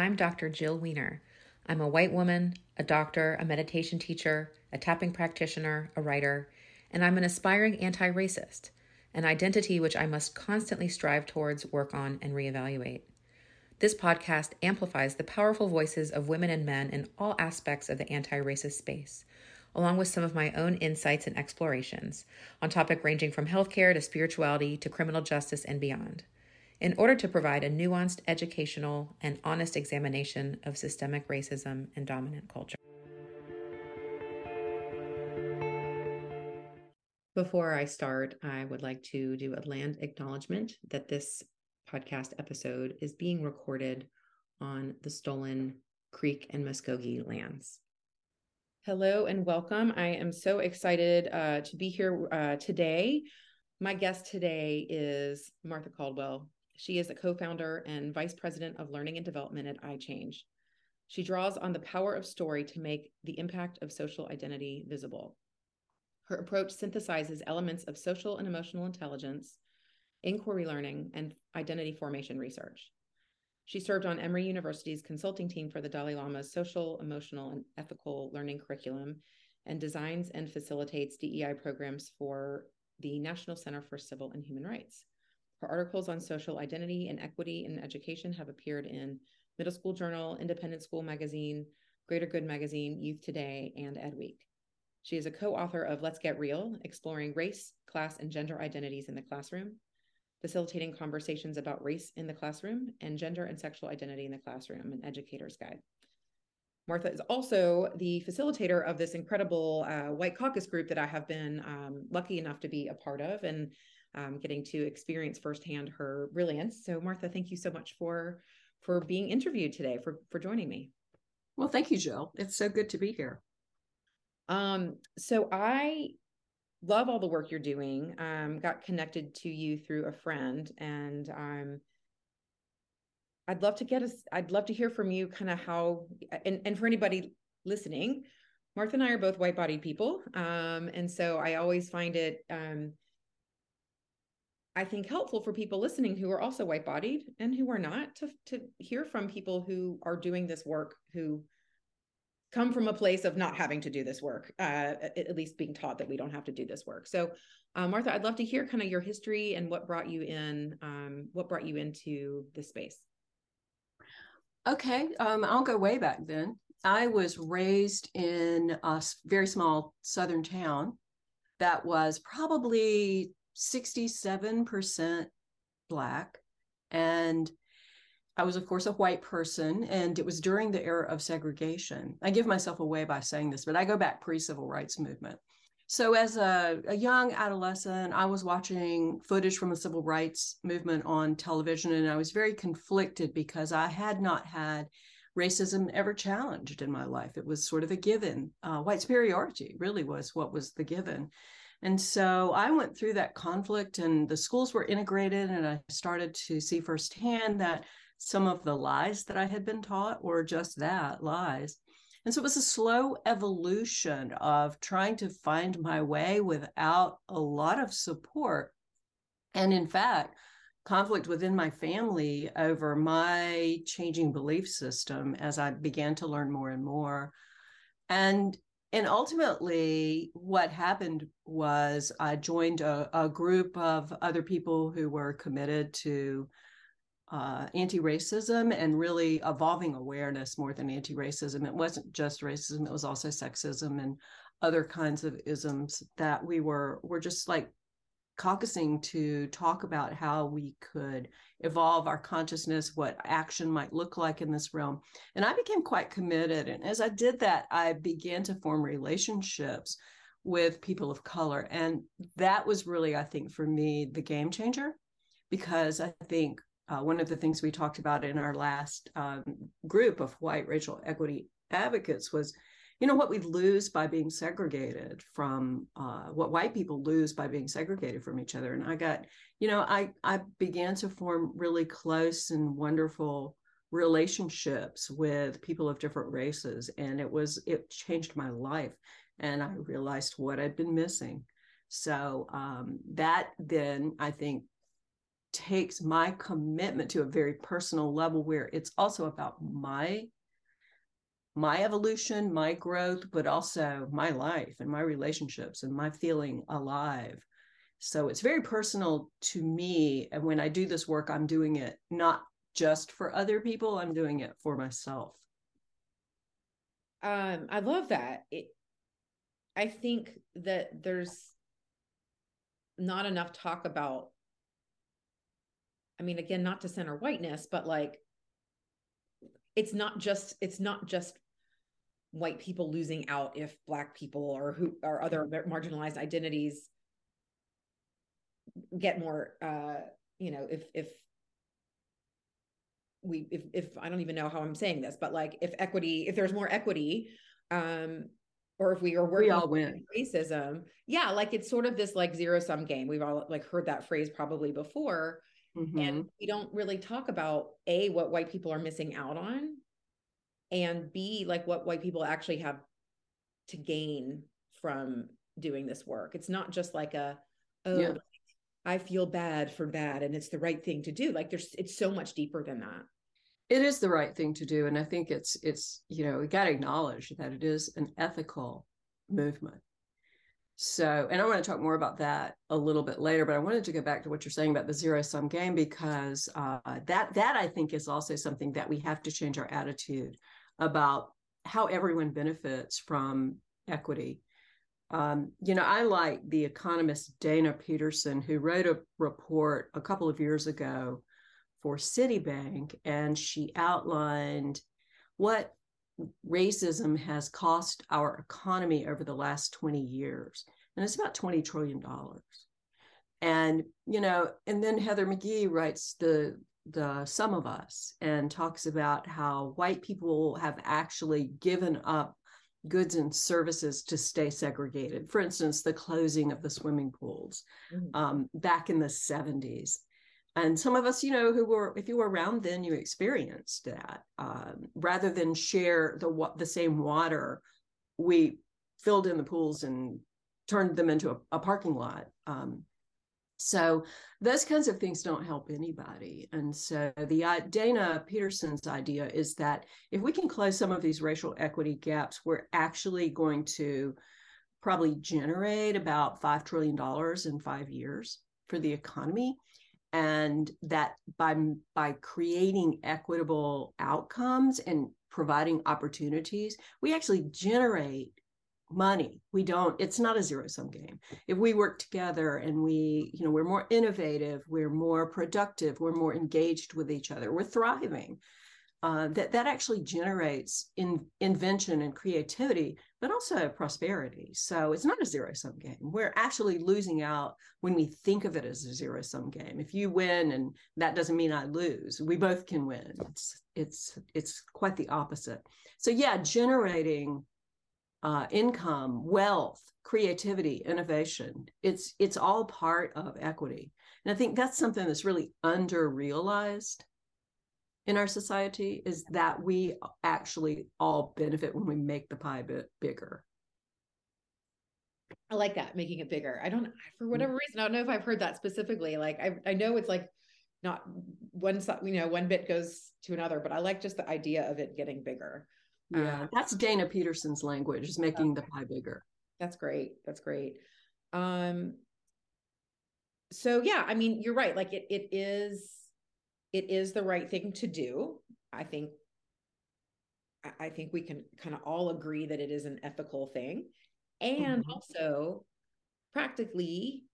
I'm Dr. Jill Wener. I'm a white woman, a doctor, a meditation teacher, a tapping practitioner, a writer, and I'm an aspiring anti racist, an identity which I must constantly strive towards, work on, and reevaluate. This podcast amplifies the powerful voices of women and men in all aspects of the anti racist space, along with some of my own insights and explorations on topics ranging from healthcare to spirituality to criminal justice and beyond in order to provide a nuanced, educational, and honest examination of systemic racism and dominant culture. Before I start, I would like to do a land acknowledgement that this podcast episode is being recorded on the stolen Creek and Muskogee lands. Hello and welcome. I am so excited uh, to be here uh, today. My guest today is Martha Caldwell. She is a co founder and vice president of learning and development at iChange. She draws on the power of story to make the impact of social identity visible. Her approach synthesizes elements of social and emotional intelligence, inquiry learning, and identity formation research. She served on Emory University's consulting team for the Dalai Lama's social, emotional, and ethical learning curriculum and designs and facilitates DEI programs for the National Center for Civil and Human Rights. Her articles on social identity and equity in education have appeared in Middle School Journal, Independent School Magazine, Greater Good Magazine, Youth Today, and Ed Week. She is a co author of Let's Get Real, exploring race, class, and gender identities in the classroom, facilitating conversations about race in the classroom, and gender and sexual identity in the classroom, an educator's guide. Martha is also the facilitator of this incredible uh, White Caucus group that I have been um, lucky enough to be a part of. And um, getting to experience firsthand her brilliance. So, Martha, thank you so much for for being interviewed today, for for joining me. Well, thank you, Jill. It's so good to be here. Um, so I love all the work you're doing. Um, got connected to you through a friend, and um, I'd love to get us. I'd love to hear from you, kind of how, and and for anybody listening, Martha and I are both white-bodied people, um, and so I always find it um, I think helpful for people listening who are also white bodied and who are not to, to hear from people who are doing this work who come from a place of not having to do this work, uh, at least being taught that we don't have to do this work. So, uh, Martha, I'd love to hear kind of your history and what brought you in, um, what brought you into this space. Okay, um, I'll go way back then. I was raised in a very small southern town that was probably 67% Black. And I was, of course, a white person, and it was during the era of segregation. I give myself away by saying this, but I go back pre civil rights movement. So, as a, a, young adolescent, I was watching footage from the civil rights movement on television, and I was very conflicted because I had not had racism ever challenged in my life. It was sort of a given. Uh, white superiority really was what was the given. And so I went through that conflict, and the schools were integrated, and I started to see firsthand that some of the lies that I had been taught were just that lies. And so it was a slow evolution of trying to find my way without a lot of support. And in fact, conflict within my family over my changing belief system as I began to learn more and more. And and ultimately what happened was i joined a, a group of other people who were committed to uh, anti-racism and really evolving awareness more than anti-racism. It wasn't just racism it was also sexism and other kinds of isms that we were were just like caucusing to talk about how we could evolve our consciousness, what action might look like in this realm. And I became quite committed. And as I did that, I began to form relationships with people of color. And that was really, I think, for me, the game changer, because I think uh, one of the things we talked about in our last um, group of white racial equity advocates was you know what we lose by being segregated from uh, what white people lose by being segregated from each other and i got you know i i began to form really close and wonderful relationships with people of different races and it was it changed my life and i realized what i'd been missing. So um, that then i think takes my commitment to a very personal level where it's also about my my evolution, my growth, but also my life and my relationships and my feeling alive. So it's very personal to me. And when I do this work, I'm doing it not just for other people, I'm doing it for myself. Um, I love that. It, I think that there's not enough talk about I mean, again, not to center whiteness, but like it's not just it's not just white people losing out if black people or who or other marginalized identities get more uh you know if if we if if I don't even know how I'm saying this, but like if equity, if there's more equity, um, or if we are working we all win racism, yeah, like it's sort of this like zero sum game. We've all like heard that phrase probably before, mm-hmm. and we don't really talk about a what white people are missing out on, and b like what white people actually have to gain from doing this work. It's not just like a oh. Yeah. I feel bad for that and it's the right thing to do. Like there's it's so much deeper than that. It is the right thing to do. And I think it's it's, you know, we gotta acknowledge that it is an ethical movement. So, and I want to talk more about that a little bit later, but I wanted to go back to what you're saying about the zero sum game because uh, that that I think is also something that we have to change our attitude about how everyone benefits from equity. Um, you know, I like the economist Dana Peterson, who wrote a report a couple of years ago for Citibank, and she outlined what racism has cost our economy over the last 20 years. And it's about $20 trillion. And, you know, and then Heather McGhee writes the the Sum of Us and talks about how white people have actually given up goods and services to stay segregated. For instance, the closing of the swimming pools mm-hmm. um, back in the 70s. And some of us, you know, who were, if you were around then, you experienced that. Um, rather than share the what the same water, we filled in the pools and turned them into a, a parking lot. Um, so those kinds of things don't help anybody. And so the uh, Dana Peterson's idea is that if we can close some of these racial equity gaps, we're actually going to probably generate about $5 trillion in five years for the economy. And that by, by creating equitable outcomes and providing opportunities, we actually generate money. We don't it's not a zero sum game. If we work together and we you know we're more innovative we're more productive we're more engaged with each other we're thriving uh, that that actually generates in, invention and creativity but also prosperity. So it's not a zero sum game. We're actually losing out when we think of it as a zero sum game. If you win and that doesn't mean i lose we both can win. It's it's it's quite the opposite. So yeah generating uh, income, wealth, creativity, innovation. It's it's all part of equity, and I think that's something that's really under realized in our society is that we actually all benefit when we make the pie bit bigger. I like that, making it bigger. I don't, for mm. whatever reason, I don't know if I've heard that specifically. Like, I, I know it's like not one, you know, one bit goes to another, but I like just the idea of it getting bigger. Yeah, uh, that's Dana Peterson's language, is making okay. the pie bigger. That's great. That's great. Um so yeah, I mean, you're right. Like it it is it is the right thing to do. I think I think we can kind of all agree that it is an ethical thing. And mm-hmm. also practically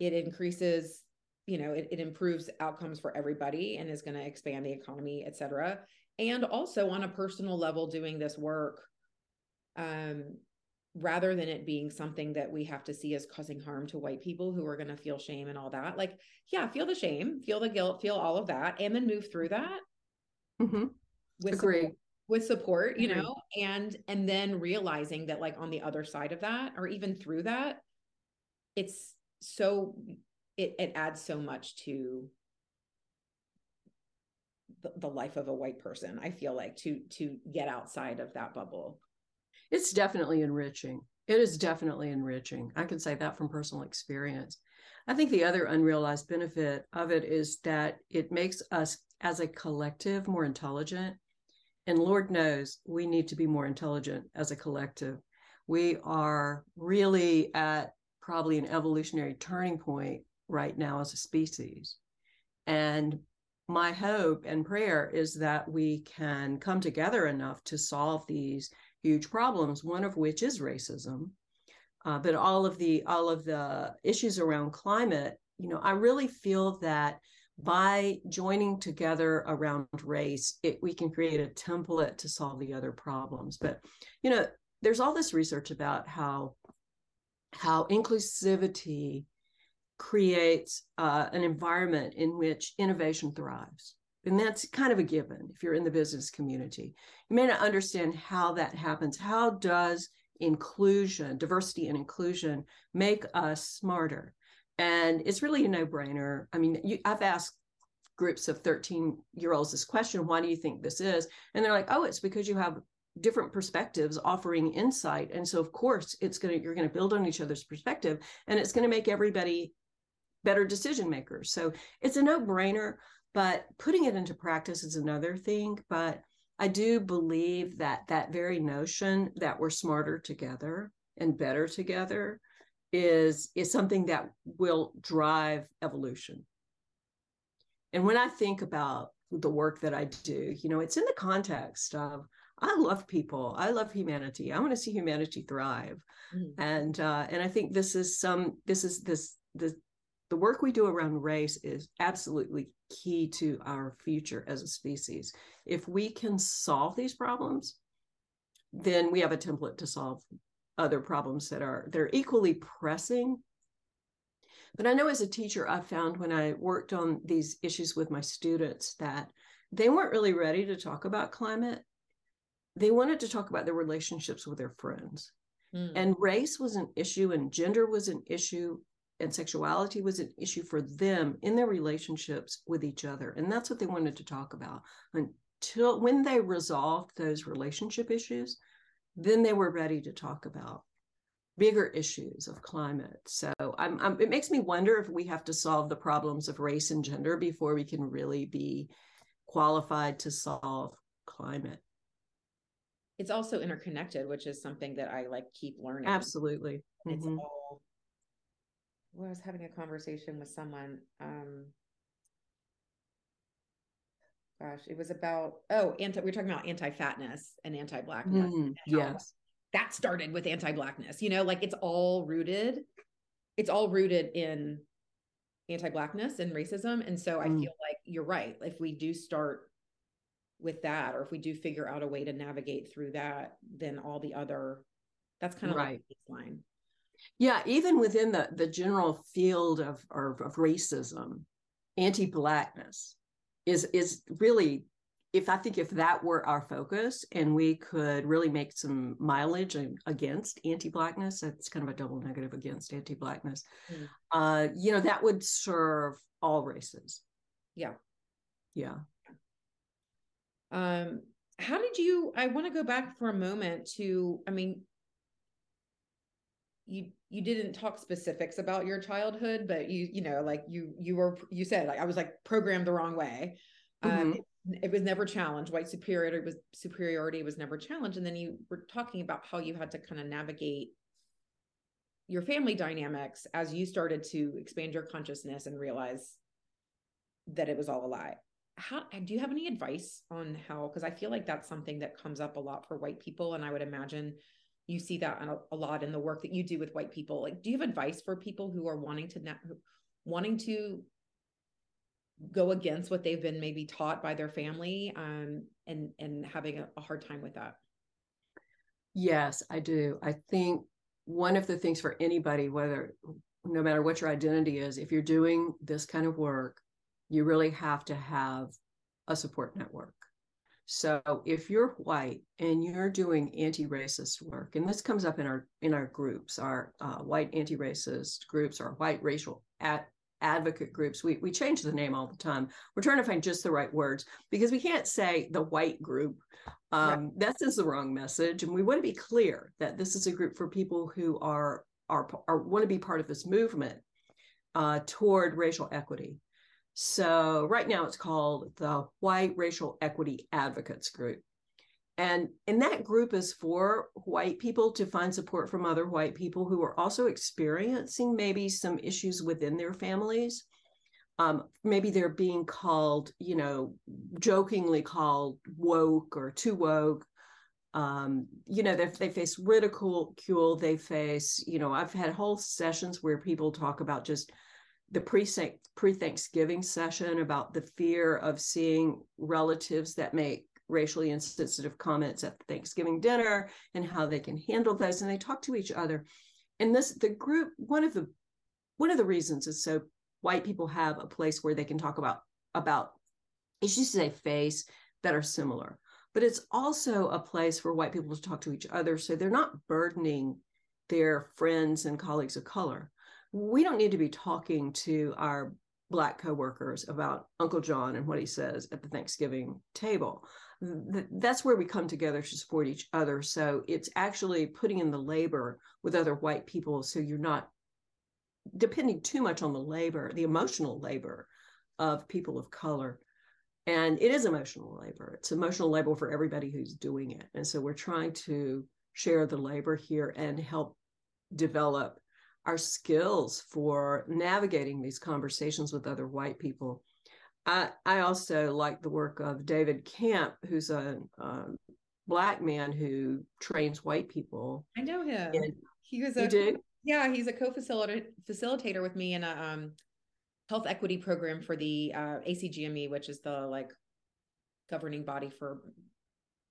it increases you know it, it improves outcomes for everybody and is going to expand the economy et cetera and also on a personal level doing this work um, rather than it being something that we have to see as causing harm to white people who are going to feel shame and all that like yeah feel the shame feel the guilt feel all of that and then move through that mm-hmm. with Agree. Support, with support you Agree. know and and then realizing that like on the other side of that or even through that it's so it, it adds so much to the, the life of a white person i feel like to to get outside of that bubble it's definitely enriching It is definitely enriching. I can say that from personal experience. I think the other unrealized benefit of it is that it makes us as a collective more intelligent. And Lord knows we need to be more intelligent as a collective. We are really at probably an evolutionary turning point right now as a species. And my hope and prayer is that we can come together enough to solve these huge problems, one of which is racism. Uh, but all of the all of the issues around climate, you know, I really feel that by joining together around race, it, we can create a template to solve the other problems. But you know, there's all this research about how how inclusivity creates uh, an environment in which innovation thrives. And that's kind of a given if you're in the business community. You may not understand how that happens. How does inclusion, diversity and inclusion make us smarter? And it's really a no brainer. I mean, you, I've asked groups of 13 year olds this question why do you think this is? And they're like, oh, it's because you have different perspectives offering insight and so of course it's going to you're going to build on each other's perspective and it's going to make everybody better decision makers. So it's a no brainer, but putting it into practice is another thing. But I do believe that that very notion that we're smarter together and better together is is something that will drive evolution. And when I think about the work that I do, you know, it's in the context of I love people. I love humanity. I want to see humanity thrive. Mm-hmm. And uh, and I think this is some this is this this the work we do around race is absolutely key to our future as a species. If we can solve these problems, then we have a template to solve other problems that are they're equally pressing. But I know as a teacher, I found when I worked on these issues with my students that they weren't really ready to talk about climate. They wanted to talk about their relationships with their friends. Mm. And race was an issue and gender was an issue and sexuality was an issue for them in their relationships with each other. And that's what they wanted to talk about until when they resolved those relationship issues, then they were ready to talk about bigger issues of climate. So I'm, I'm, it makes me wonder if we have to solve the problems of race and gender before we can really be qualified to solve climate. It's also interconnected, which is something that I like keep learning. Absolutely. It's mm-hmm. all well, I was having a conversation with someone. Um, gosh, it was about oh, anti. We are talking about anti-fatness and anti-blackness. Mm, yes, that started with anti-blackness. You know, like it's all rooted. It's all rooted in anti-blackness and racism, and so mm. I feel like you're right. If we do start with that, or if we do figure out a way to navigate through that, then all the other that's kind of right. like baseline. Yeah, even within the, the general field of, of, of racism, anti-blackness is is really if I think if that were our focus and we could really make some mileage against anti-blackness, it's kind of a double negative against anti-blackness. Mm. Uh, you know, that would serve all races. Yeah. Yeah. Um, how did you I want to go back for a moment to, I mean, you you didn't talk specifics about your childhood but you you know like you you were you said like i was like programmed the wrong way. Um, mm-hmm. um it, it, was never challenged. White superiority was superiority was never challenged. And then you were talking about how you had to kind of navigate your family dynamics as you started to expand your consciousness and realize that it was all a lie. How do you have any advice on how because i feel like that's something that comes up a lot for white people and i would imagine you see that a, a lot in the work that you do with white people. Like do you have advice for people who are wanting to wanting to go against what they've been maybe taught by their family um, and and having a, a hard time with that? Yes i do. I think one of the things for anybody whether no matter what your identity is if you're doing this kind of work you really have to have a support network so if you're white and you're doing anti-racist work, and this comes up in our in our groups, our uh, white anti-racist groups, our white racial ad- advocate groups. We we change the name all the time. We're trying to find just the right words because we can't say the white group. Um, right. That sends the wrong message, and we want to be clear that this is a group for people who are are, are want to be part of this movement uh, toward racial equity. So right now it's called the White Racial Equity Advocates Group. And, and that group is for white people to find support from other white people who are also experiencing maybe some issues within their families. Um, maybe they're being called, you know, jokingly called woke or too woke. Um, you know, they, they face ridicule, they face, you know, I've had whole sessions where people talk about just the pre pre-Thanksgiving session about the fear of seeing relatives that make racially insensitive comments at the Thanksgiving dinner and how they can handle those. And they talk to each other. And this, the group, one of the one of the reasons is so white people have a place where they can talk about about issues they face that are similar. But it's also a place for white people to talk to each other. So they're not burdening their friends and colleagues of color. We don't need to be talking to our black coworkers about Uncle John and what he says at the Thanksgiving table that's where we come together to support each other. So it's actually putting in the labor with other white people. So you're not depending too much on the labor, the emotional labor of people of color. And it is emotional labor. It's emotional labor for everybody who's doing it. And so we're trying to share the labor here and help develop our skills for navigating these conversations with other white people I, I also like the work of David Campt, who's a, a black man who trains white people. I know him. And he was a you do? yeah, he's a co-facilitator facilitator with me in a um, health equity program for the uh, ACGME, which is the like governing body for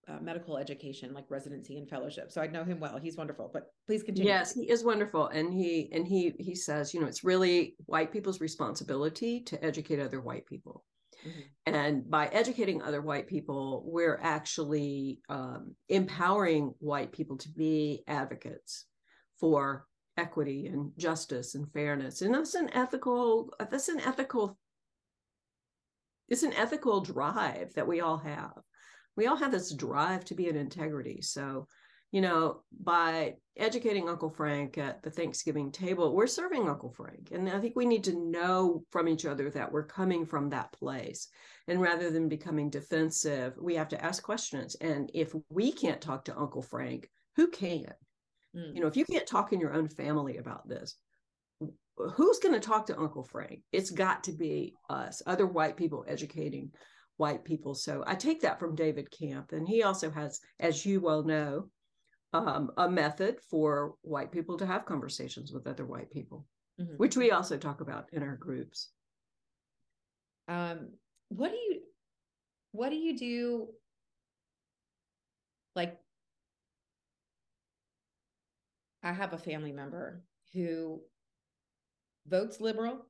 uh, medical education, like residency and fellowship. So I know him well. He's wonderful. But please continue. Yes, he is wonderful, and he and he he says, you know, it's really white people's responsibility to educate other white people. Mm-hmm. And by educating other white people, we're actually um, empowering white people to be advocates for equity and justice and fairness. And that's an ethical, that's an ethical, it's an ethical drive that we all have we all have this drive to be in integrity. So, you know, by educating Uncle Frank at the Thanksgiving table, we're serving Uncle Frank. And I think we need to know from each other that we're coming from that place. And rather than becoming defensive, we have to ask questions. And if we can't talk to Uncle Frank, who can? Mm. You know, if you can't talk in your own family about this, who's going to talk to Uncle Frank? It's got to be us, other white people educating white people. So I take that from David Campt. And he also has, as you well know, um, a method for white people to have conversations with other white people, mm-hmm. which we also talk about in our groups. Um, what do you what do you do like I have a family member who votes liberal,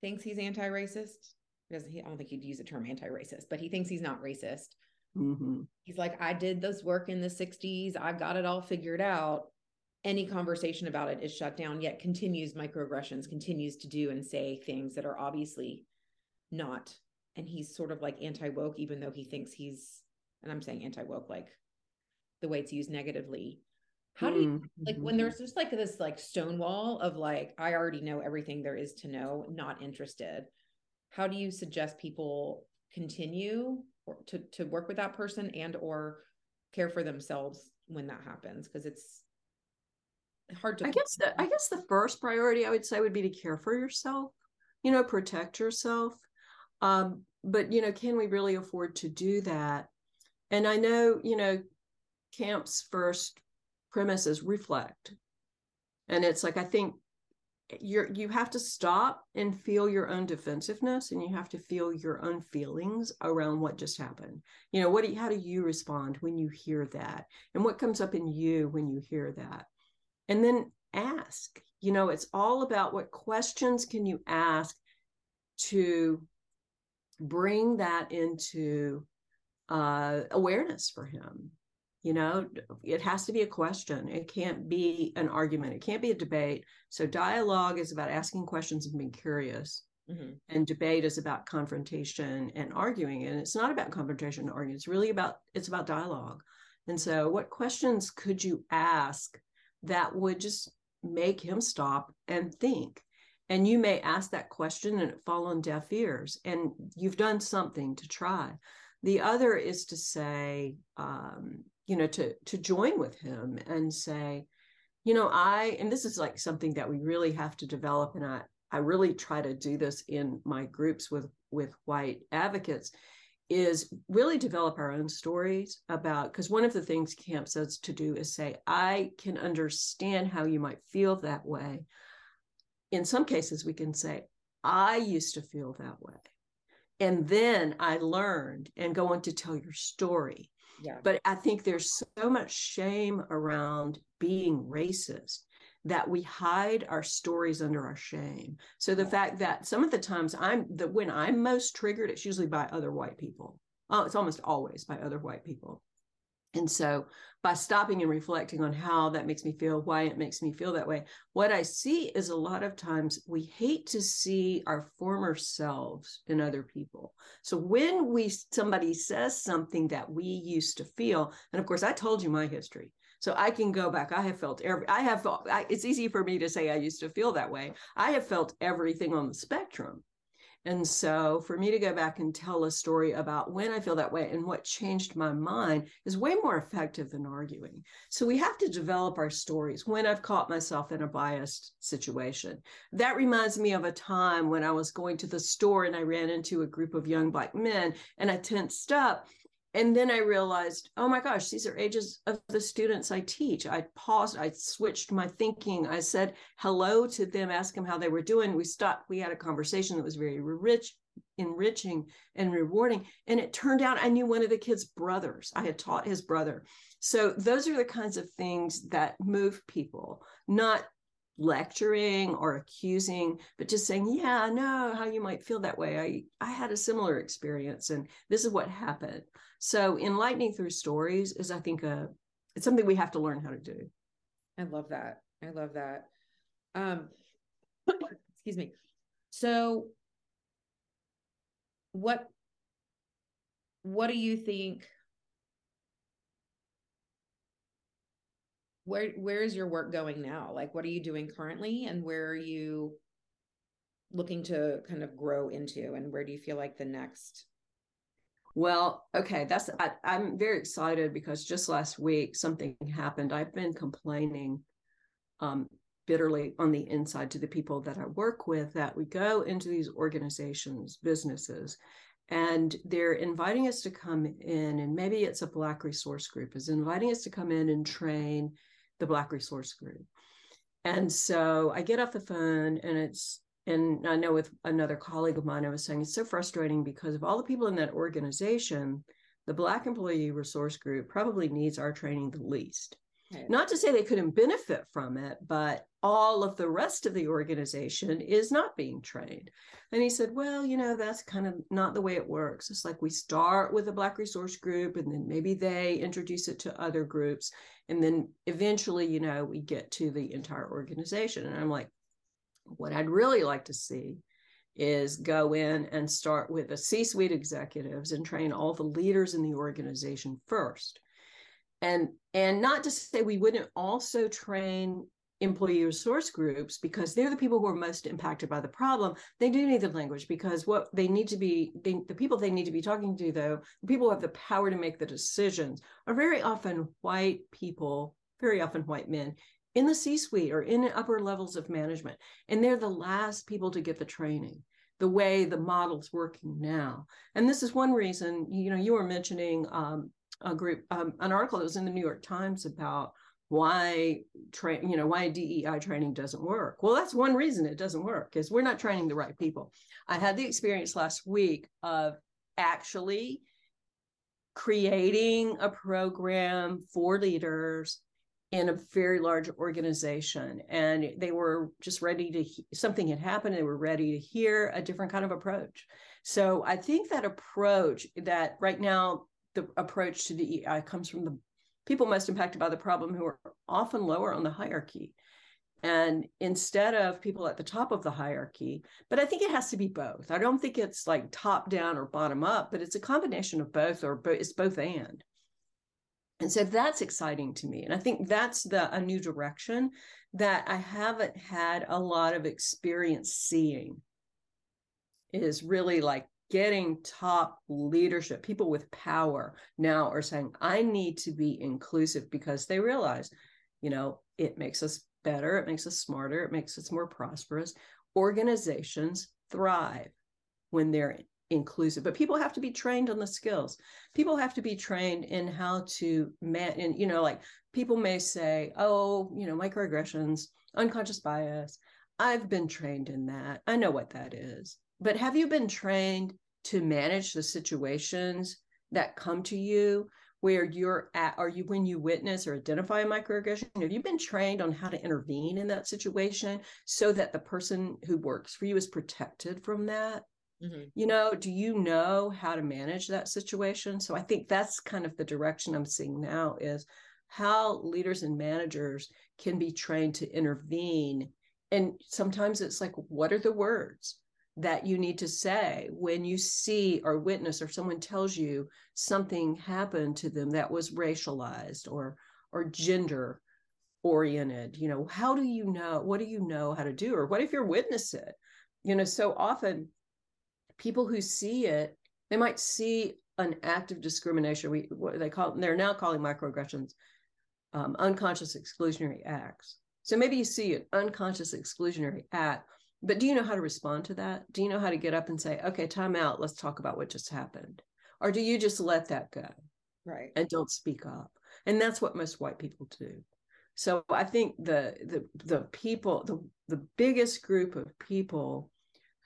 thinks he's anti-racist, because he, I don't think he'd use the term anti-racist, but he thinks he's not racist. Mm-hmm. He's like, I did this work in the 60s. I've got it all figured out. Any conversation about it is shut down, yet continues microaggressions, continues to do and say things that are obviously not. And he's sort of like anti woke, even though he thinks he's, and I'm saying anti woke like the way it's used negatively. How do you mm-hmm. like when there's just like this like stonewall of like, I already know everything there is to know, not interested how do you suggest people continue to to work with that person and or care for themselves when that happens? Because it's hard to I guess the, I guess the first priority I would say would be to care for yourself you know protect yourself. Um but you know can we really afford to do that? And I know you know Campt's first premise is reflect. And it's like I think you're you have to stop and feel your own defensiveness and you have to feel your own feelings around what just happened. You know what do you, how do you respond when you hear that? And what comes up in you when you hear that? And then ask. You know it's all about what questions can you ask to bring that into uh, awareness for him you know it has to be a question. It can't be an argument. It can't be a debate. So dialogue is about asking questions and being curious. Mm-hmm. and debate is about confrontation and arguing. And it's not about confrontation and arguing. It's really about it's about dialogue. And so what questions could you ask that would just make him stop and think? And you may ask that question and it fall on deaf ears and you've done something to try. The other is to say um, you know to to join with him and say you know i and this is like something that we really have to develop and i i really try to do this in my groups with with white advocates is really develop our own stories about because one of the things Campt says to do is say i can understand how you might feel that way. In some cases we can say i used to feel that way. And then i learned and go on to tell your story yeah. But I think there's so much shame around being racist that we hide our stories under our shame. So the fact that some of the times I'm the when I'm most triggered, it's usually by other white people. Oh, it's almost always by other white people. And so by stopping and reflecting on how that makes me feel, why it makes me feel that way, what I see is a lot of times we hate to see our former selves in other people. So when we somebody says something that we used to feel, and of course I told you my history. So I can go back. I have felt every, I have I, it's easy for me to say I used to feel that way. I have felt everything on the spectrum. And so for me to go back and tell a story about when I feel that way and what changed my mind is way more effective than arguing. So we have to develop our stories when I've caught myself in a biased situation. That reminds me of a time when I was going to the store and I ran into a group of young black men and I tensed up and then I realized, oh my gosh, these are ages of the students I teach. I paused, I switched my thinking. I said hello to them, asked them how they were doing. We stopped, we had a conversation that was very rich, enriching, and rewarding. And it turned out I knew one of the kids' brothers. I had taught his brother. So those are the kinds of things that move people, not lecturing or accusing but just saying yeah i know how you might feel that way. I i had a similar experience and this is what happened. So enlightening through stories is i think a it's something we have to learn how to do. I love that. I love that. Um excuse me. So what what do you think where where is your work going now? Like what are you doing currently and where are you looking to kind of grow into and where do you feel like the next well okay that's I, i'm very excited because just last week something happened. I've been complaining um, bitterly on the inside to the people that i work with that we go into these organizations businesses and they're inviting us to come in and maybe it's a black resource group is inviting us to come in and train the Black Resource Group. And so I get off the phone and it's, and I know with another colleague of mine, I was saying it's so frustrating because of all the people in that organization, the Black Employee Resource Group probably needs our training the least. Not to say they couldn't benefit from it, but all of the rest of the organization is not being trained. And he said, Well, you know, that's kind of not the way it works. It's like we start with a Black resource group, and then maybe they introduce it to other groups. And then eventually, you know, we get to the entire organization. And I'm like, What I'd really like to see is go in and start with the C suite executives and train all the leaders in the organization first and and not to say we wouldn't also train employee resource groups because they're the people who are most impacted by the problem. They do need the language because what they need to be they, the people they need to be talking to though the people who have the power to make the decisions are very often white people very often white men in the c suite or in upper levels of management. And they're the last people to get the training the way the model's working now. And this is one reason you know you were mentioning um, a group um, an article that was in the New York Times about why train you know why DEI training doesn't work. Well, that's one reason it doesn't work is we're not training the right people. I had the experience last week of actually creating a program for leaders in a very large organization and they were just ready to something had happened they were ready to hear a different kind of approach so i think that approach that right now the approach to DEI comes from the people most impacted by the problem who are often lower on the hierarchy. And instead of people at the top of the hierarchy but i think it has to be both. I don't think it's like top down or bottom up but it's a combination of both or it's both and. And so that's exciting to me and i think that's the a new direction that i haven't had a lot of experience seeing is really like getting top leadership people with power now are saying i need to be inclusive because they realize you know it makes us better, it makes us smarter, it makes us more prosperous. Organizations thrive when they're inclusive, but people have to be trained on the skills. People have to be trained in how to man, and you know, like people may say, oh, you know, microaggressions, unconscious bias. I've been trained in that. I know what that is. But have you been trained to manage the situations that come to you where you're at are you when you witness or identify a microaggression have you been trained on how to intervene in that situation so that the person who works for you is protected from that? Mm-hmm. you know do you know how to manage that situation? So i think that's kind of the direction i'm seeing now is how leaders and managers can be trained to intervene. And sometimes it's like what are the words that you need to say when you see or witness or someone tells you something happened to them that was racialized or or gender oriented you know how do you know what do you know how to do? Or what if you're witness it? You know so often people who see it they might see an act of discrimination. We what they call they're now calling microaggressions um, unconscious exclusionary acts. So maybe you see an unconscious exclusionary act but do you know how to respond to that? Do you know how to get up and say, okay, time out, let's talk about what just happened? Or do you just let that go? Right. And don't speak up. And that's what most white people do. So I think the the the people, the the biggest group of people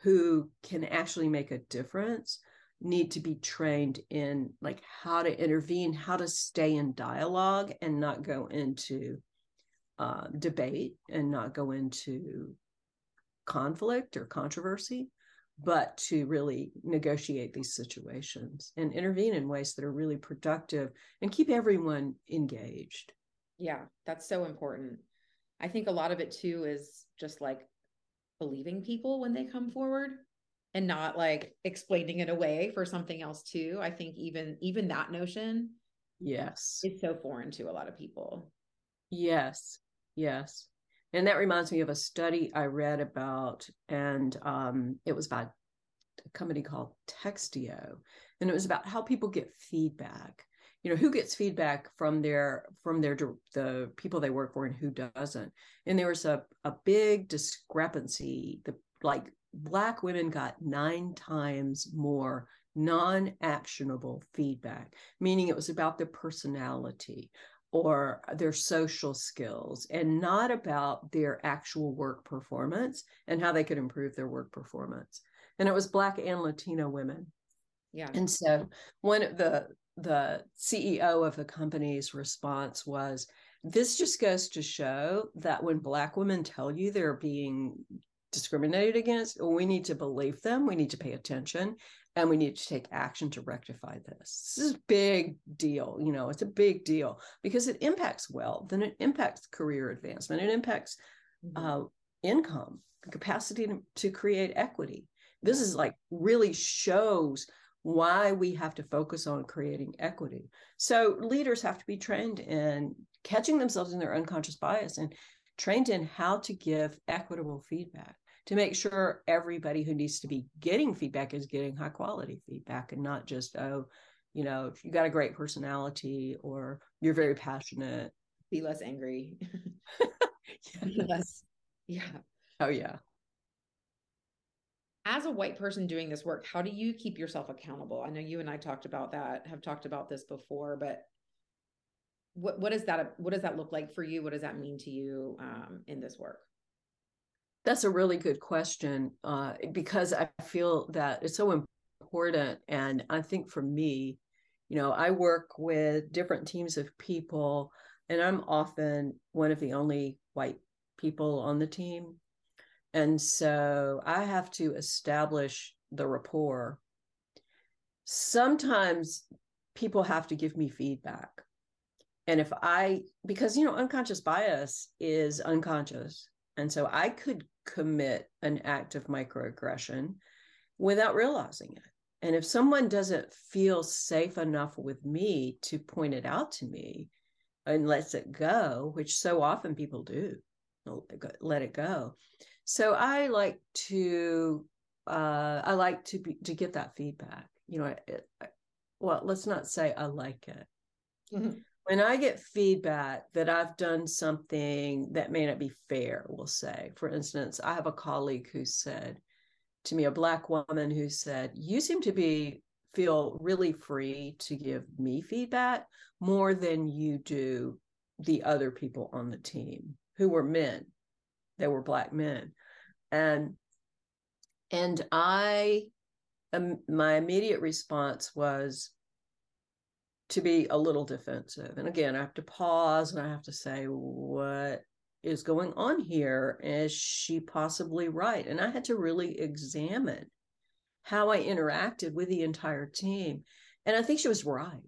who can actually make a difference need to be trained in like how to intervene, how to stay in dialogue and not go into uh, debate and not go into conflict or controversy, but to really negotiate these situations and intervene in ways that are really productive and keep everyone engaged. Yeah, that's so important. I think a lot of it too is just like believing people when they come forward and not like explaining it away for something else too. I think even even that notion yes is so foreign to a lot of people. Yes. Yes. And that reminds me of a study I read about, and um, it was about a company called Textio, and it was about how people get feedback. You know, who gets feedback from their from their the people they work for, and who doesn't. And there was a a big discrepancy. The like black women got nine times more non-actionable feedback meaning it was about their personality or their social skills and not about their actual work performance and how they could improve their work performance. And it was black and latino women. Yeah. And so one of the the ceo of the company's response was this just goes to show that when black women tell you they're being discriminated against we need to believe them. We need to pay attention and we need to take action to rectify this. This is a big deal. You know, it's a big deal because it impacts wealth and it impacts career advancement. It impacts mm-hmm. uh, income, capacity to, to create equity. This is like really shows why we have to focus on creating equity. So leaders have to be trained in catching themselves in their unconscious bias and trained in how to give equitable feedback to make sure everybody who needs to be getting feedback is getting high quality feedback and not just oh you know you got a great personality or you're very passionate. Be less angry. Be less yeah. Oh yeah. As a white person doing this work how do you keep yourself accountable? I know you and i talked about that have talked about this before but what what does that what does that look like for you? What does that mean to you um, in this work that's a really good question uh, because I feel that it's so important. And I think for me, you know, I work with different teams of people, and I'm often one of the only white people on the team. And so I have to establish the rapport. Sometimes people have to give me feedback. and if I, because, you know, unconscious bias is unconscious. And so I could commit an act of microaggression without realizing it. And if someone doesn't feel safe enough with me to point it out to me and lets it go, which so often people do, let it go. So I like to, uh, I like to be to get that feedback. You know, it, well, let's not say I like it. Mm-hmm when I get feedback that I've done something that may not be fair, we'll say, for instance, I have a colleague who said to me, a Black woman who said, You seem to be feel really free to give me feedback more than you do the other people on the team who were men. They were Black men. And and I um, my immediate response was to be a little defensive. And again, I have to pause and I have to say, what is going on here? Is she possibly right? And I had to really examine how I interacted with the entire team. And I think she was right.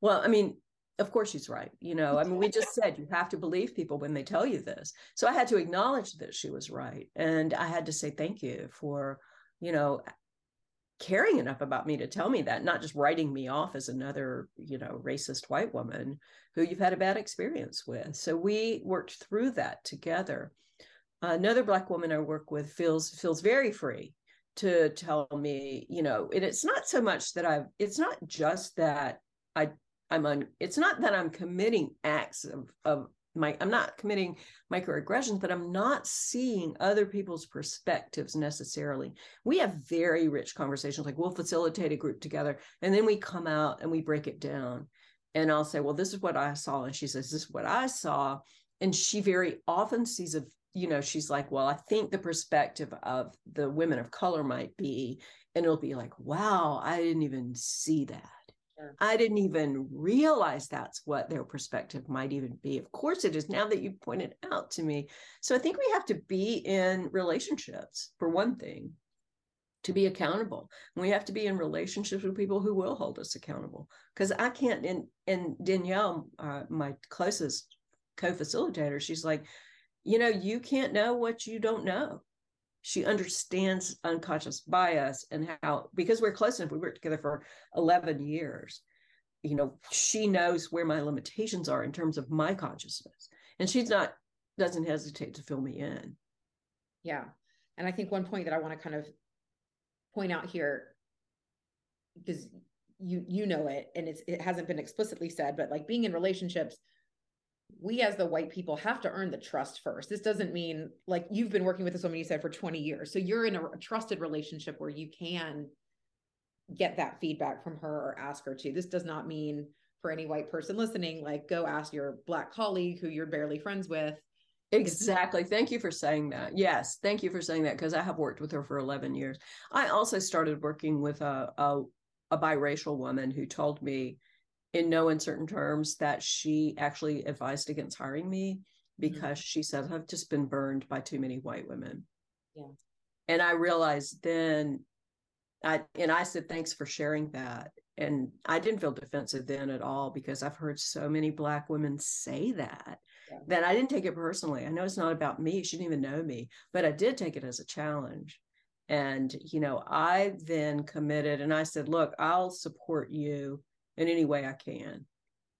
Well, I mean, of course she's right. You know, I mean, we just said you have to believe people when they tell you this. So I had to acknowledge that she was right. And I had to say thank you for, you know, caring enough about me to tell me that, not just writing me off as another, you know, racist white woman who you've had a bad experience with. So we worked through that together. Another black woman I work with feels feels very free to tell me, you know, and it's not so much that I've it's not just that I I'm on it's not that I'm committing acts of of my i'm not committing microaggressions but i'm not seeing other people's perspectives necessarily. We have very rich conversations like we'll facilitate a group together and then we come out and we break it down. And i'll say well this is what i saw and she says this is what i saw and she very often sees a you know she's like well i think the perspective of the women of color might be and it'll be like wow i didn't even see that Sure. I didn't even realize that's what their perspective might even be. Of course, it is now that you pointed out to me. So I think we have to be in relationships for one thing to be accountable. We have to be in relationships with people who will hold us accountable. Because I can't, and, and Danielle, uh, my closest co facilitator, she's like, you know, you can't know what you don't know she understands unconscious bias and how because we're close enough we worked together for 11 years you know she knows where my limitations are in terms of my consciousness. And she's not doesn't hesitate to fill me in. Yeah. And i think one point that i want to kind of point out here because you you know it and it's it hasn't been explicitly said but like being in relationships we as the white people have to earn the trust first. This doesn't mean like you've been working with this woman you said for 20 years. So you're in a, a, trusted relationship where you can get that feedback from her or ask her to. This does not mean for any white person listening, like go ask your black colleague who you're barely friends with. Exactly. Thank you for saying that. Yes. Thank you for saying that because I have worked with her for 11 years. I also started working with a, a, a biracial woman who told me in no uncertain terms that she actually advised against hiring me because mm-hmm. she said I've just been burned by too many white women. Yeah. And I realized then I and I said thanks for sharing that. And I didn't feel defensive then at all because I've heard so many black women say that yeah. that I didn't take it personally. I know it's not about me. She didn't even know me, but I did take it as a challenge. And, you know, I then committed and I said, look, I'll support you in any way I can.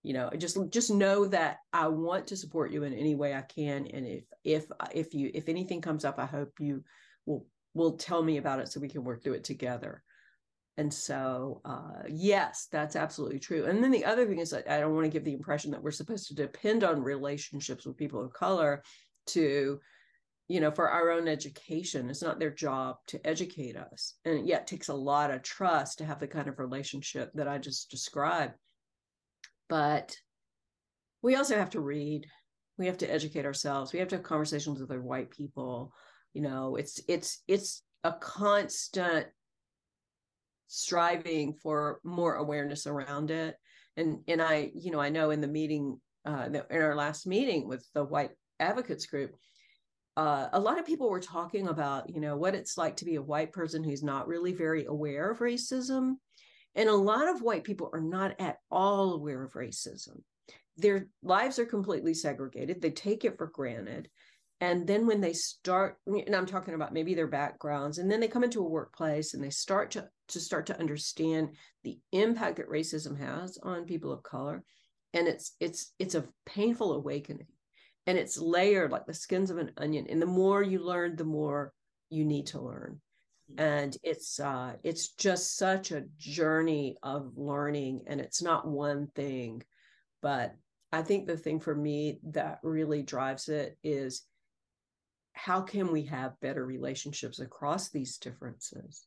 You know, just just know that I want to support you in any way I can. And if if if you if anything comes up, I hope you will will tell me about it so we can work through it together. And so, uh, yes, that's absolutely true. And then the other thing is that I don't want to give the impression that we're supposed to depend on relationships with people of color to, you know, for our own education. It's not their job to educate us. And yet takes a lot of trust to have the kind of relationship that I just described. But we also have to read. We have to educate ourselves. We have to have conversations with other white people. You know, it's it's it's a constant striving for more awareness around it. And and I, you know, I know in the meeting, uh, in our last meeting with the white advocates group, uh, a lot of people were talking about, you know, what it's like to be a white person who's not really very aware of racism. And a lot of white people are not at all aware of racism. their lives are completely segregated. They take it for granted. And then when they start, and I'm talking about maybe their backgrounds, and then they come into a workplace and they start to, to start to understand the impact that racism has on people of color. And it's it's it's a painful awakening. And it's layered like the skins of an onion. And the more you learn, the more you need to learn. Mm-hmm. And it's uh it's just such a journey of learning. And it's not one thing, but I think the thing for me that really drives it is how can we have better relationships across these differences?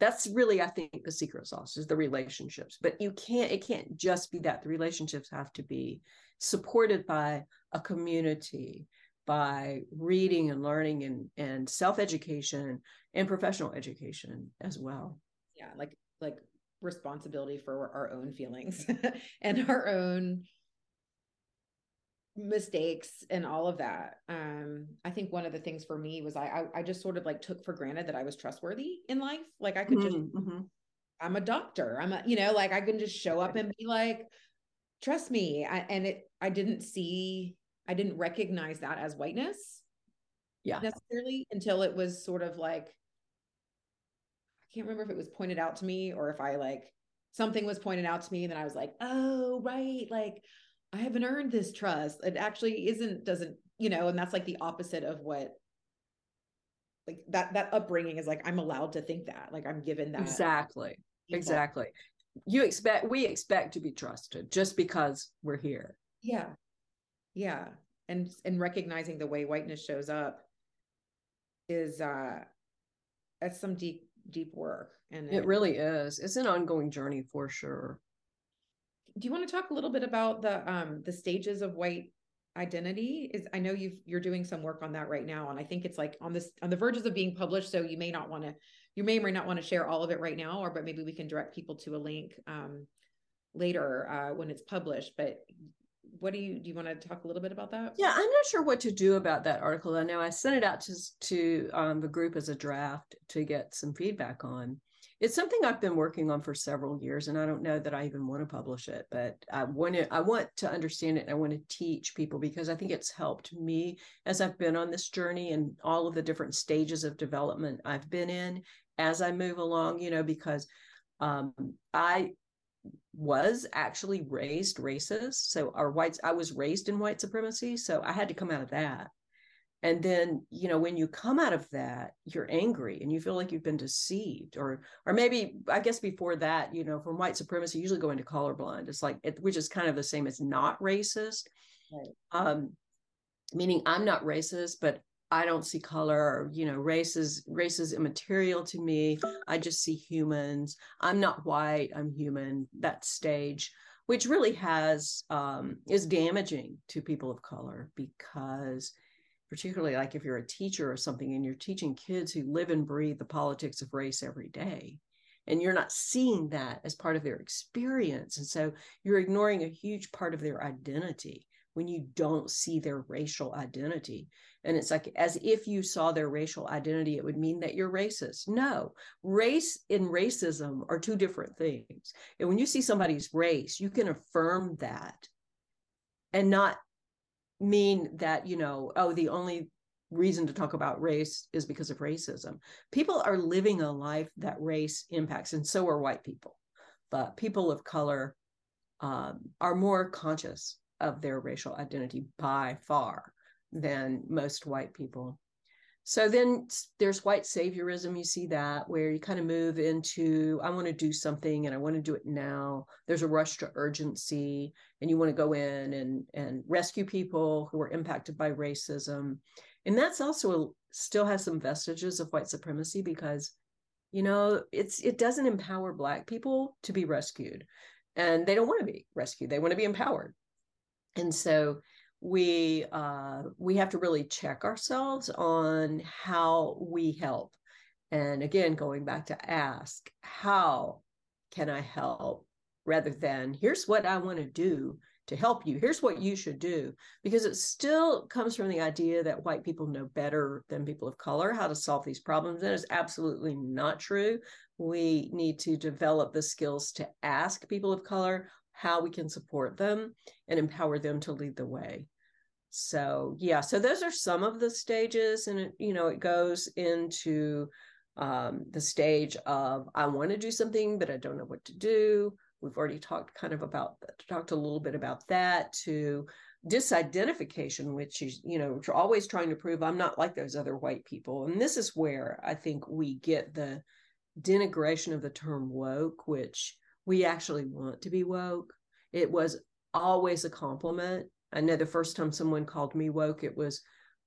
That's really, I think, the secret sauce is the relationships. But you can't, it can't just be that. The relationships have to be supported by a community, by reading and learning and, and self-education and professional education as well. Yeah, like like responsibility for our own feelings and our own mistakes and all of that. Um, I think one of the things for me was I, I, I just sort of like took for granted that I was trustworthy in life. Like I could just mm-hmm. mm-hmm. I'm a doctor. I'm a you know like I can just show up and be like, trust me. I, and it I didn't see I didn't recognize that as whiteness. Yeah. Necessarily until it was sort of like I can't remember if it was pointed out to me or if I like something was pointed out to me and then I was like, oh right, like I haven't earned this trust. It actually isn't, doesn't, you know, and that's like the opposite of what like that that upbringing is like I'm allowed to think that. Like I'm given that. Exactly. Exactly. You expect we expect to be trusted just because we're here. Yeah. Yeah. And and recognizing the way whiteness shows up is uh that's some deep deep work and it, it really is it's an ongoing journey for sure do you want to talk a little bit about the um the stages of white identity? Is i know you've you're doing some work on that right now and i think it's like on this on the verges of being published so you may not want to you may or may not want to share all of it right now or but maybe we can direct people to a link um later uh when it's published but what do you do you want to talk a little bit about that? Yeah i'm not sure what to do about that article. I know i sent it out to to um, the group as a draft to get some feedback on it's something I've been working on for several years, and I don't know that I even want to publish it, but I want to I want to understand it. I want to teach people because I think it's helped me as I've been on this journey and all of the different stages of development I've been in as I move along. You know, because um, I was actually raised racist, so our whites I was raised in white supremacy, so I had to come out of that and then you know when you come out of that you're angry and you feel like you've been deceived or or maybe i guess before that you know from white supremacy usually go into colorblind. It's like it, which is kind of the same as not racist. Right. um meaning i'm not racist but i don't see color or you know race is race is immaterial to me. I just see humans. I'm not white i'm human that stage which really has um is damaging to people of color because particularly like if you're a teacher or something and you're teaching kids who live and breathe the politics of race every day and you're not seeing that as part of their experience and so you're ignoring a huge part of their identity when you don't see their racial identity. And it's like as if you saw their racial identity it would mean that you're racist. No race and racism are two different things. And when you see somebody's race you can affirm that and not mean that you know oh the only reason to talk about race is because of racism. People are living a life that race impacts and so are white people. But people of color um, are more conscious of their racial identity by far than most white people so then there's white saviorism. You see that where you kind of move into, I want to do something and I want to do it now. There's a rush to urgency, and you want to go in and, and rescue people who are impacted by racism. And that's also a, still has some vestiges of white supremacy because, you know, it's it doesn't empower Black people to be rescued. And they don't want to be rescued. They want to be empowered. And so we uh, we have to really check ourselves on how we help. And again going back to ask how can i help? Rather than here's what i want to do to help you. Here's what you should do. Because it still comes from the idea that white people know better than people of color how to solve these problems. That is absolutely not true. We need to develop the skills to ask people of color how we can support them and empower them to lead the way. So yeah so those are some of the stages and it you know it goes into um, the stage of i want to do something but i don't know what to do. We've already talked kind of about talked a little bit about that to disidentification which is you know we're always trying to prove i'm not like those other white people. And this is where i think we get the denigration of the term woke which we actually want to be woke it was always a compliment I know the first time someone called me woke, it was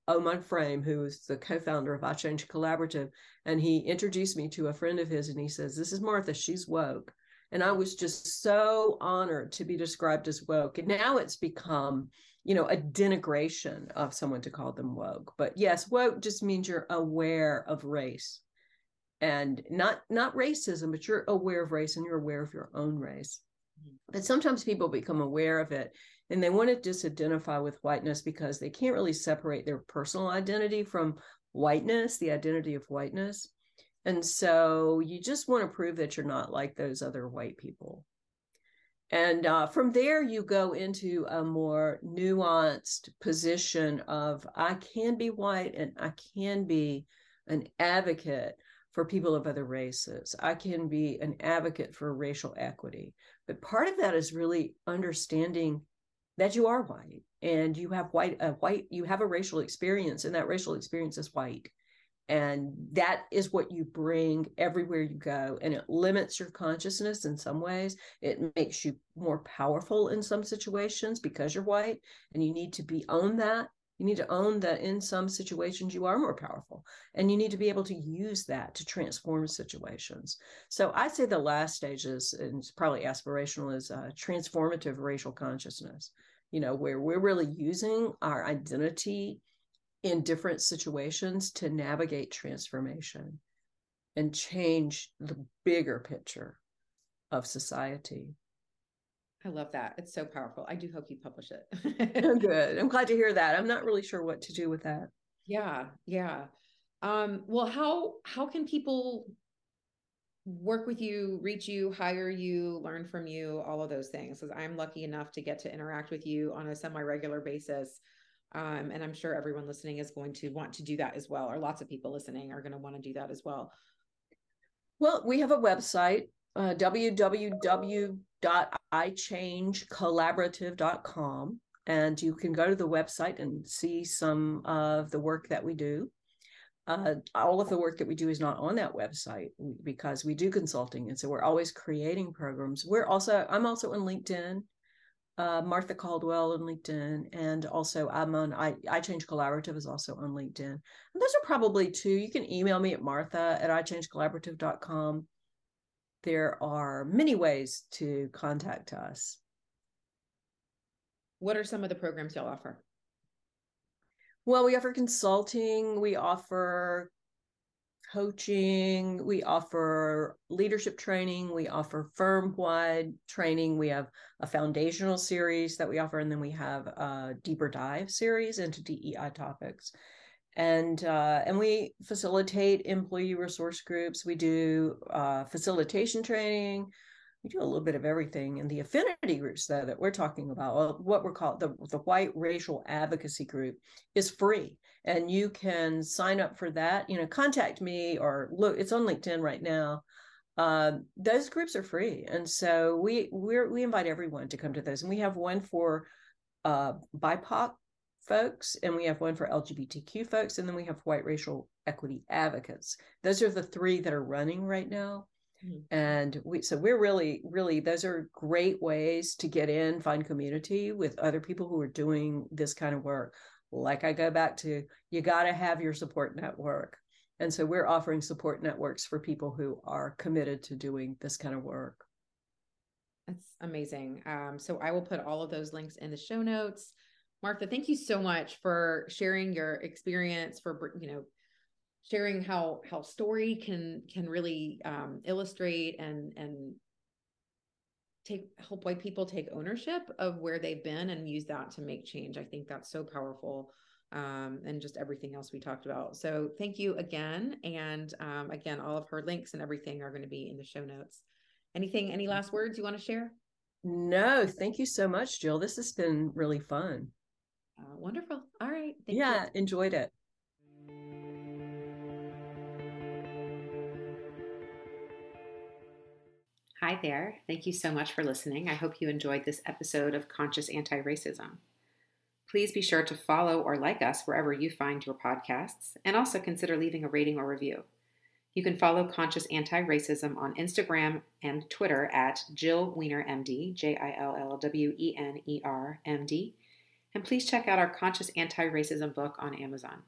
Oman Frame, who is the co-founder of iChange Collaborative, and he introduced me to a friend of his, and he says, "This is Martha. She's woke." And I was just so honored to be described as woke. And now it's become, you know, a denigration of someone to call them woke. But yes, woke just means you're aware of race, and not not racism, but you're aware of race and you're aware of your own race. Mm-hmm. But sometimes people become aware of it and they want to disidentify with whiteness because they can't really separate their personal identity from whiteness, the identity of whiteness. And so you just want to prove that you're not like those other white people. And uh, from there, you go into a more nuanced position of I can be white and I can be an advocate for people of other races. I can be an advocate for racial equity. But part of that is really understanding that you are white and you have white a white you have a racial experience and that racial experience is white and that is what you bring everywhere you go and it limits your consciousness in some ways it makes you more powerful in some situations because you're white and you need to be own that you need to own that in some situations you are more powerful and you need to be able to use that to transform situations so I'd say the last stage is and it's probably aspirational is uh, transformative racial consciousness you know, where we're really using our identity in different situations to navigate transformation and change the bigger picture of society. I love that. It's so powerful. I do hope you publish it. Oh, good. I'm glad to hear that. I'm not really sure what to do with that. Yeah, yeah. Um, well, how how can people work with you, reach you, hire you, learn from you, all of those things. Because I'm lucky enough to get to interact with you on a semi regular basis. Um, and I'm sure everyone listening is going to want to do that as well, or lots of people listening are going to want to do that as well. Well, we have a website, uh, www.ichangecollaborative.com, and you can go to the website and see some of the work that we do. Uh, all of the work that we do is not on that website because we do consulting and so we're always creating programs. We're also i'm also on linkedin uh, martha caldwell on linkedin and also i'm on i, iChange collaborative is also on linkedin. And those are probably two. You can email me at martha at ichangecollaborative.com there are many ways to contact us. What are some of the programs y'all offer? Well, we offer consulting, we offer coaching, we offer leadership training, we offer firm wide training, we have a foundational series that we offer, and then we have a deeper dive series into DEI topics. And uh, and we facilitate employee resource groups. We do uh, facilitation training. We do a little bit of everything. In the affinity groups though that we're talking about what we're called the, the white racial advocacy group is free. And you can sign up for that. You know contact me or look it's on linkedin right now. Uh, those groups are free. And so we we we invite everyone to come to those. And we have one for uh, bipoc folks and we have one for lgbtq folks and then we have white racial equity advocates those are the three that are running right now Mm-hmm. And we, so we're really, really, those are great ways to get in, find community with other people who are doing this kind of work. Like I go back to, you got to have your support network. And so we're offering support networks for people who are committed to doing this kind of work. That's amazing. Um, so I will put all of those links in the show notes. Martha, thank you so much for sharing your experience, for you know sharing how how story can can really um, illustrate and and take help white people take ownership of where they've been and use that to make change i think that's so powerful um, and just everything else we talked about so thank you again and um, again all of her links and everything are going to be in the show notes anything any last words you want to share No, thank you so much, Jill. This has been really fun. Uh, wonderful. All right. Thank yeah, you. enjoyed it. Hi there. Thank you so much for listening. I hope you enjoyed this episode of Conscious Anti Racism. Please be sure to follow or like us wherever you find your podcasts, and also consider leaving a rating or review. You can follow Conscious Anti Racism on Instagram and Twitter at Jill Wener MD, J I L L W E N E R M D. And please check out our Conscious Anti Racism book on Amazon.